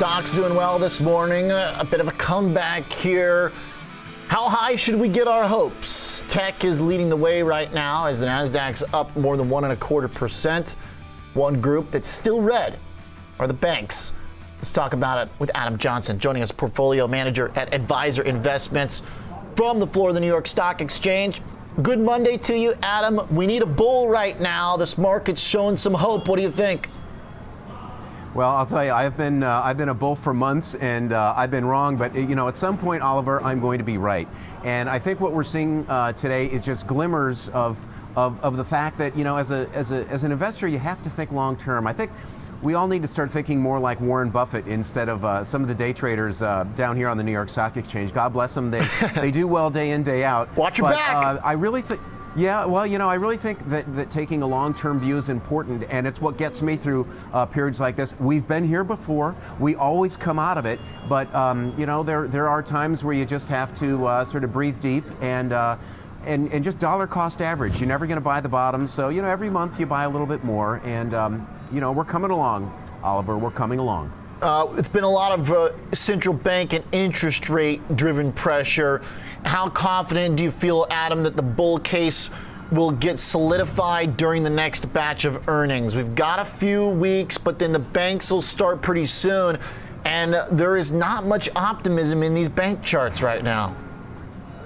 Stocks doing well this morning. A bit of a comeback here. How high should we get our hopes? Tech is leading the way right now as the Nasdaq's up more than one and a quarter percent. One group that's still red are the banks. Let's talk about it with Adam Johnson, joining us, portfolio manager at Advisor Investments from the floor of the New York Stock Exchange. Good Monday to you, Adam. We need a bull right now. This market's showing some hope. What do you think? Well, I'll tell you, I've been uh, I've been a bull for months, and uh, I've been wrong. But you know, at some point, Oliver, I'm going to be right. And I think what we're seeing uh, today is just glimmers of, of of the fact that you know, as a as a as an investor, you have to think long term. I think we all need to start thinking more like Warren Buffett instead of uh, some of the day traders uh, down here on the New York Stock Exchange. God bless them; they they do well day in day out. Watch your but, back. Uh, I really think. Yeah, well, you know, I really think that, that taking a long term view is important, and it's what gets me through uh, periods like this. We've been here before, we always come out of it, but, um, you know, there, there are times where you just have to uh, sort of breathe deep and, uh, and, and just dollar cost average. You're never going to buy the bottom, so, you know, every month you buy a little bit more, and, um, you know, we're coming along, Oliver, we're coming along. Uh, it's been a lot of uh, central bank and interest rate driven pressure. How confident do you feel, Adam, that the bull case will get solidified during the next batch of earnings? We've got a few weeks, but then the banks will start pretty soon. And there is not much optimism in these bank charts right now.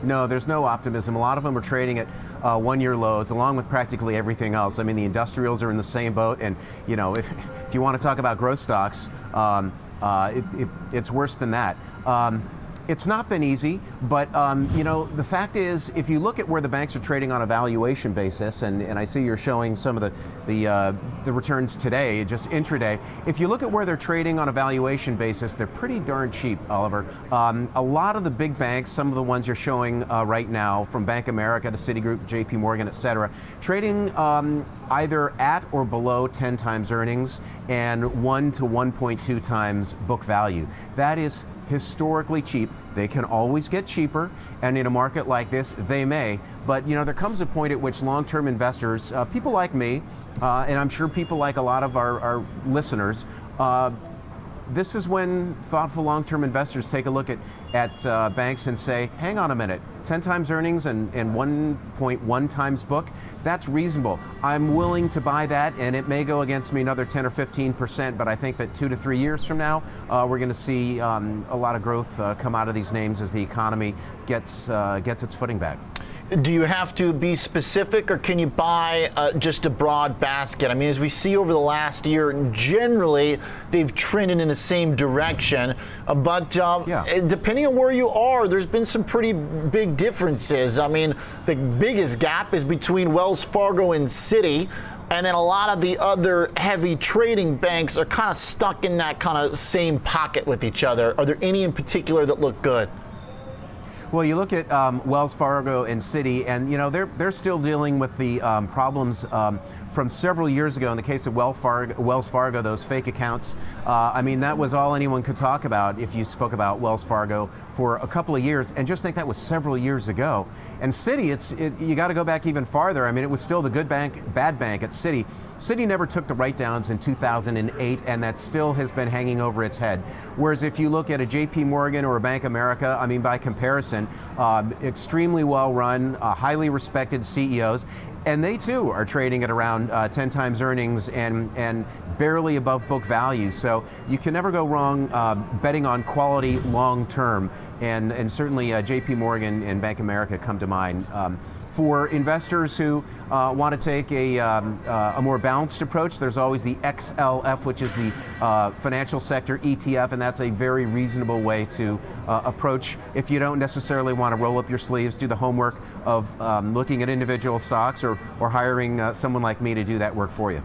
No, there's no optimism. A lot of them are trading at uh, one-year lows, along with practically everything else. I mean, the industrials are in the same boat, and you know, if, if you want to talk about growth stocks, um, uh, it, it, it's worse than that. Um, it's not been easy, but um, you know the fact is, if you look at where the banks are trading on a valuation basis, and, and I see you're showing some of the the, uh, the returns today, just intraday. If you look at where they're trading on a valuation basis, they're pretty darn cheap, Oliver. Um, a lot of the big banks, some of the ones you're showing uh, right now, from Bank America to Citigroup, J.P. Morgan, et cetera, trading um, either at or below 10 times earnings and 1 to 1.2 times book value. That is historically cheap. They can always get cheaper, and in a market like this, they may. But you know, there comes a point at which long-term investors, uh, people like me, uh, and I'm sure people like a lot of our, our listeners, uh, this is when thoughtful long-term investors take a look at, at uh, banks and say, hang on a minute, 10 times earnings and, and 1.1 times book, that's reasonable. I'm willing to buy that, and it may go against me another 10 or 15 percent, but I think that two to three years from now, uh, we're going to see um, a lot of growth uh, come out of these names as the economy gets, uh, gets its footing back. Do you have to be specific, or can you buy uh, just a broad basket? I mean, as we see over the last year, generally they've trended in the same direction. Uh, but uh, yeah. depending on where you are, there's been some pretty big differences. I mean, the biggest gap is between Wells Fargo and Citi. And then a lot of the other heavy trading banks are kind of stuck in that kind of same pocket with each other. Are there any in particular that look good? Well, you look at um, Wells Fargo and Citi, and you know they're they're still dealing with the um, problems um, from several years ago. In the case of Wells Fargo, those fake accounts. Uh, I mean, that was all anyone could talk about if you spoke about Wells Fargo for a couple of years, and just think that was several years ago. And Citi, it's it, you got to go back even farther. I mean, it was still the good bank, bad bank at Citi. Citi never took the write downs in 2008, and that still has been hanging over its head. Whereas if you look at a JP Morgan or a Bank America, I mean, by comparison, uh, extremely well run, uh, highly respected CEOs. And they too are trading at around uh, 10 times earnings and, and barely above book value. So you can never go wrong uh, betting on quality long term. And, and certainly uh, JP Morgan and Bank America come to mind. Um, for investors who uh, want to take a, um, uh, a more balanced approach, there's always the XLF, which is the uh, financial sector ETF, and that's a very reasonable way to uh, approach if you don't necessarily want to roll up your sleeves, do the homework of um, looking at individual stocks or, or hiring uh, someone like me to do that work for you.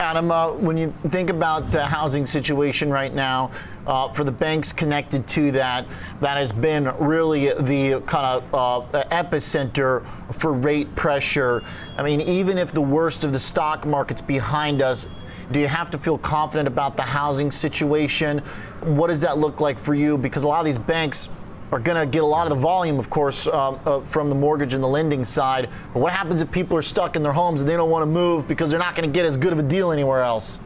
Adam, uh, when you think about the housing situation right now, uh, for the banks connected to that, that has been really the kind of uh, epicenter for rate pressure. I mean, even if the worst of the stock market's behind us, do you have to feel confident about the housing situation? What does that look like for you? Because a lot of these banks are going to get a lot of the volume, of course, uh, uh, from the mortgage and the lending side. But what happens if people are stuck in their homes and they don't want to move because they're not going to get as good of a deal anywhere else?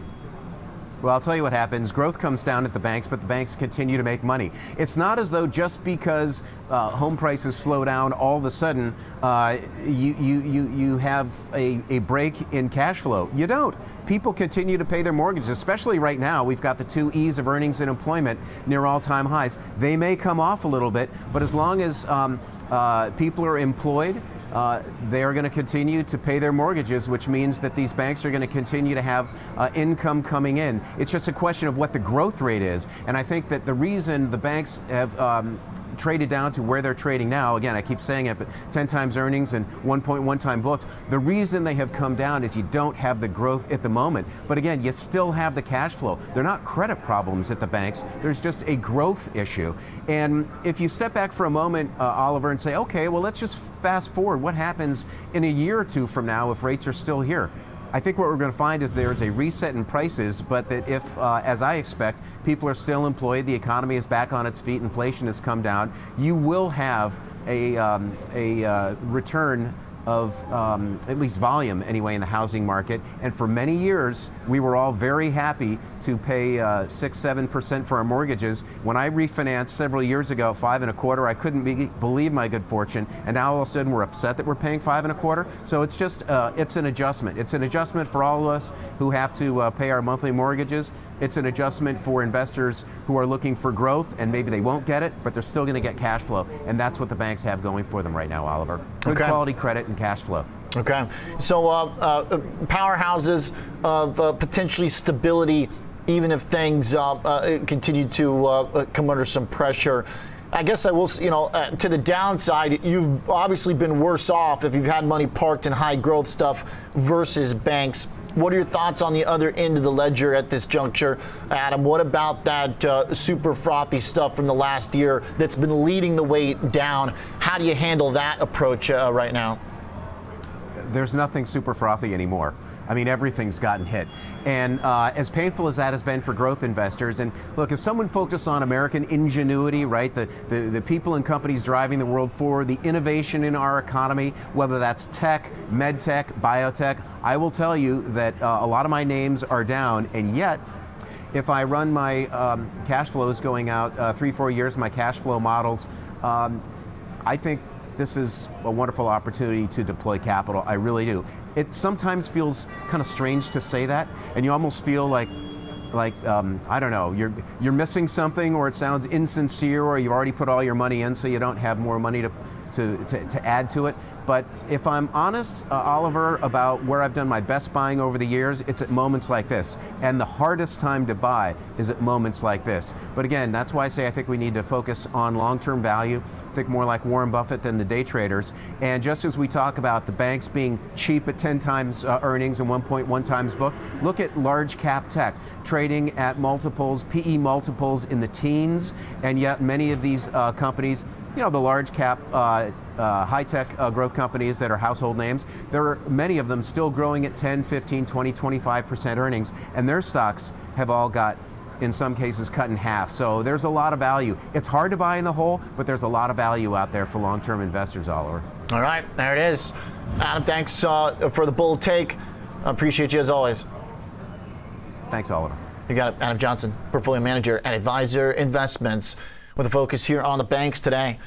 Well, I'll tell you what happens. Growth comes down at the banks, but the banks continue to make money. It's not as though just because uh, home prices slow down, all of a sudden uh, you, you, you, you have a, a break in cash flow. You don't. People continue to pay their mortgages, especially right now. We've got the two E's of earnings and employment near all time highs. They may come off a little bit, but as long as um, uh, people are employed, uh, they are going to continue to pay their mortgages, which means that these banks are going to continue to have uh, income coming in. It's just a question of what the growth rate is. And I think that the reason the banks have um, traded down to where they're trading now. Again, I keep saying it, but 10 times earnings and 1.1 time books. The reason they have come down is you don't have the growth at the moment. But again, you still have the cash flow. They're not credit problems at the banks. There's just a growth issue. And if you step back for a moment, uh, Oliver, and say, okay, well, let's just fast forward. What happens in a year or two from now if rates are still here? I think what we're going to find is there's a reset in prices, but that if, uh, as I expect, people are still employed, the economy is back on its feet, inflation has come down, you will have a, um, a uh, return of um, at least volume anyway in the housing market. And for many years, we were all very happy to pay uh, six, seven percent for our mortgages. When I refinanced several years ago, five and a quarter, I couldn't be, believe my good fortune. And now all of a sudden, we're upset that we're paying five and a quarter. So it's just uh, it's an adjustment. It's an adjustment for all of us who have to uh, pay our monthly mortgages. It's an adjustment for investors who are looking for growth, and maybe they won't get it, but they're still going to get cash flow. And that's what the banks have going for them right now, Oliver. Good okay. quality credit and cash flow. Okay. So uh, uh, powerhouses of uh, potentially stability even if things uh, uh, continue to uh, come under some pressure. I guess I will, you know, uh, to the downside, you've obviously been worse off if you've had money parked in high growth stuff versus banks. What are your thoughts on the other end of the ledger at this juncture, Adam? What about that uh, super frothy stuff from the last year that's been leading the way down? How do you handle that approach uh, right now? There's nothing super frothy anymore. I mean, everything's gotten hit. And uh, as painful as that has been for growth investors, and look, as someone focused on American ingenuity, right, the, the, the people and companies driving the world forward, the innovation in our economy, whether that's tech, med tech, biotech, I will tell you that uh, a lot of my names are down, and yet, if I run my um, cash flows going out uh, three, four years, my cash flow models, um, I think this is a wonderful opportunity to deploy capital. I really do it sometimes feels kind of strange to say that, and you almost feel like like um, I don't know, you're you're missing something, or it sounds insincere, or you've already put all your money in, so you don't have more money to to, to, to add to it. But if I'm honest, uh, Oliver, about where I've done my best buying over the years, it's at moments like this. And the hardest time to buy is at moments like this. But again, that's why I say I think we need to focus on long term value, think more like Warren Buffett than the day traders. And just as we talk about the banks being cheap at 10 times uh, earnings and 1.1 times book, look at large cap tech trading at multiples, PE multiples in the teens, and yet many of these uh, companies you know, the large cap, uh, uh, high tech uh, growth companies that are household names, there are many of them still growing at 10, 15, 20, 25% earnings, and their stocks have all got, in some cases, cut in half. So there's a lot of value. It's hard to buy in the whole, but there's a lot of value out there for long term investors, Oliver. All right, there it is. Adam, thanks uh, for the bull take. I appreciate you as always. Thanks, Oliver. You got it. Adam Johnson, portfolio manager at Advisor Investments with a focus here on the banks today.